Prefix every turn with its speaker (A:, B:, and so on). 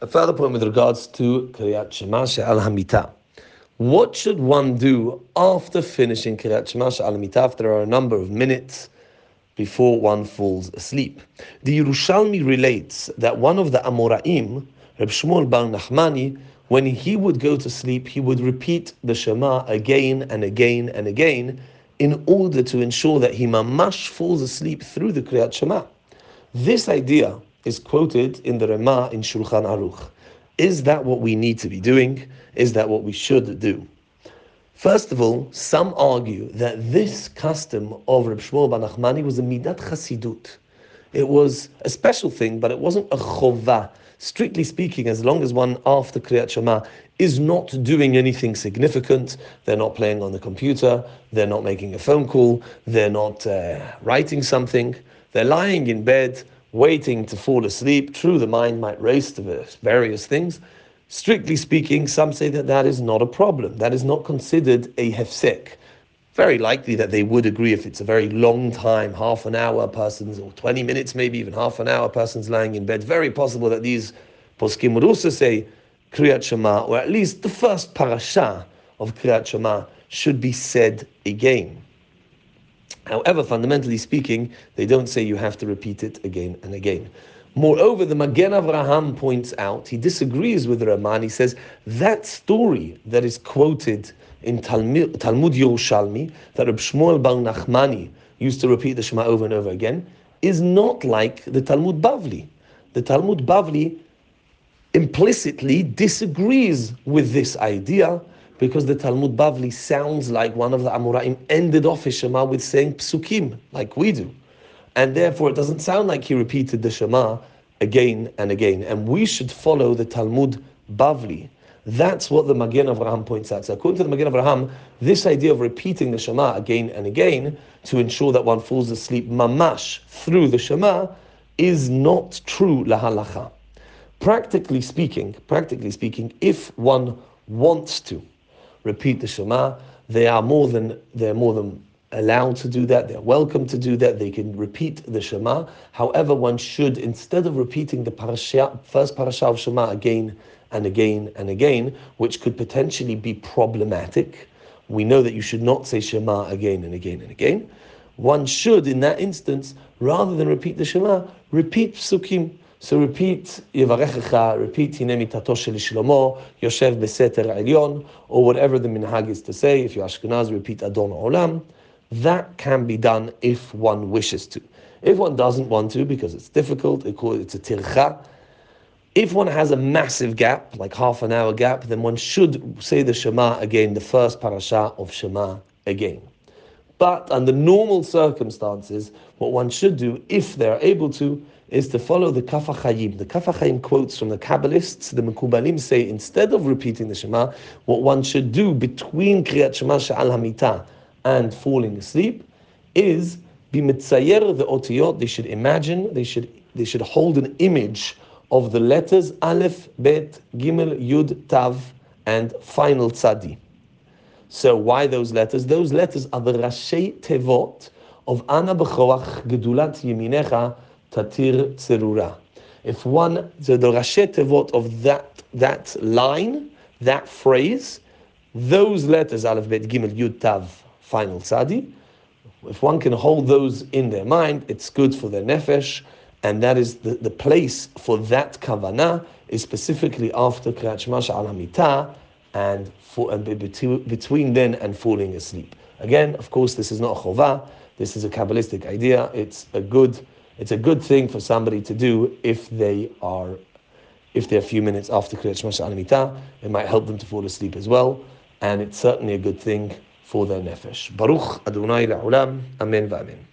A: A further point with regards to Kriyat Shema She'al Hamita. What should one do after finishing Kriyat Shema She'al Hamita? After there are a number of minutes before one falls asleep. The Yerushalmi relates that one of the Amoraim, Reb Shmuel Bar Nachmani, when he would go to sleep, he would repeat the Shema again and again and again in order to ensure that he mamash falls asleep through the Kriyat Shema. This idea is quoted in the Rema in Shulchan Aruch. Is that what we need to be doing? Is that what we should do? First of all, some argue that this custom of Reb Shmuel Nachmani was a midat chasidut. It was a special thing, but it wasn't a chovah. Strictly speaking, as long as one after Kriyat Shema is not doing anything significant, they're not playing on the computer, they're not making a phone call, they're not uh, writing something, they're lying in bed waiting to fall asleep. True, the mind might race to various things, Strictly speaking, some say that that is not a problem. That is not considered a hefsek. Very likely that they would agree if it's a very long time, half an hour, person's or 20 minutes, maybe even half an hour, person's lying in bed. Very possible that these poskim would also say Kriyat Shema, or at least the first parasha of Kriyat Shema should be said again. However, fundamentally speaking, they don't say you have to repeat it again and again. Moreover, the Magen Avraham points out, he disagrees with Rema. He says that story that is quoted in Talmud, Talmud Yerushalmi, that Reb Shmuel Bar Nachmani used to repeat the Shema over and over again, is not like the Talmud Bavli. The Talmud Bavli implicitly disagrees with this idea because the Talmud Bavli sounds like one of the Amoraim ended off his Shema with saying psukim, like we do and therefore it doesn't sound like he repeated the Shema again and again. And we should follow the Talmud Bavli. That's what the Magen Avraham points out. So according to the Magen Avraham, this idea of repeating the Shema again and again to ensure that one falls asleep mamash through the Shema is not true lahalacha. Practically speaking, practically speaking, if one wants to repeat the Shema, they are more than they're more than allowed to do that, they're welcome to do that, they can repeat the Shema. However, one should, instead of repeating the parasha, first parasha of Shema again and again and again, which could potentially be problematic, we know that you should not say Shema again and again and again. One should, in that instance, rather than repeat the Shema, repeat Psukim. So repeat Yevarechecha, repeat Hinemi Tato Shlomo, Yoshev Beseter Elyon, or whatever the minhag is to say. If you're Ashkenaz, repeat Adon Olam. That can be done if one wishes to. If one doesn't want to, because it's difficult, it's a tircha. If one has a massive gap, like half an hour gap, then one should say the Shema again, the first parasha of Shema again. But under normal circumstances, what one should do, if they're able to, is to follow the Kaf HaChaim. The Kaf HaChaim quotes from the Kabbalists, the Mekubalim say, instead of repeating the Shema, what one should do between Kriyat Shema She'al Hamitah and falling asleep is bimitzayer the otiyot. They should imagine, they should they should hold an image of the letters Aleph, Bet, Gimel, Yud, Tav, and final Tzadi. So why those letters? Those letters are the Rashi Tevot of Ana B'choach Gedulat Yeminecha Tatir Tzerura. If one, the, the Rashi Tevot of that, that line, that phrase, those letters, Aleph, Bet, Gimel, Yud, Tav, final tzadi. If one can hold those in their mind, it's good for their nefesh, and that is the, the place for that kavana is specifically after Kriyat Shema al Hamita and, for, and between then and falling asleep. Again, of course, this is not a chovah. This is a kabbalistic idea. It's a good, it's a good thing for somebody to do if they are, if they're a few minutes after Kriyat Shema al Hamita. It might help them to fall asleep as well, and it's certainly a good thing for their nefesh. Baruch Adonai La'olam. Amen v'amen.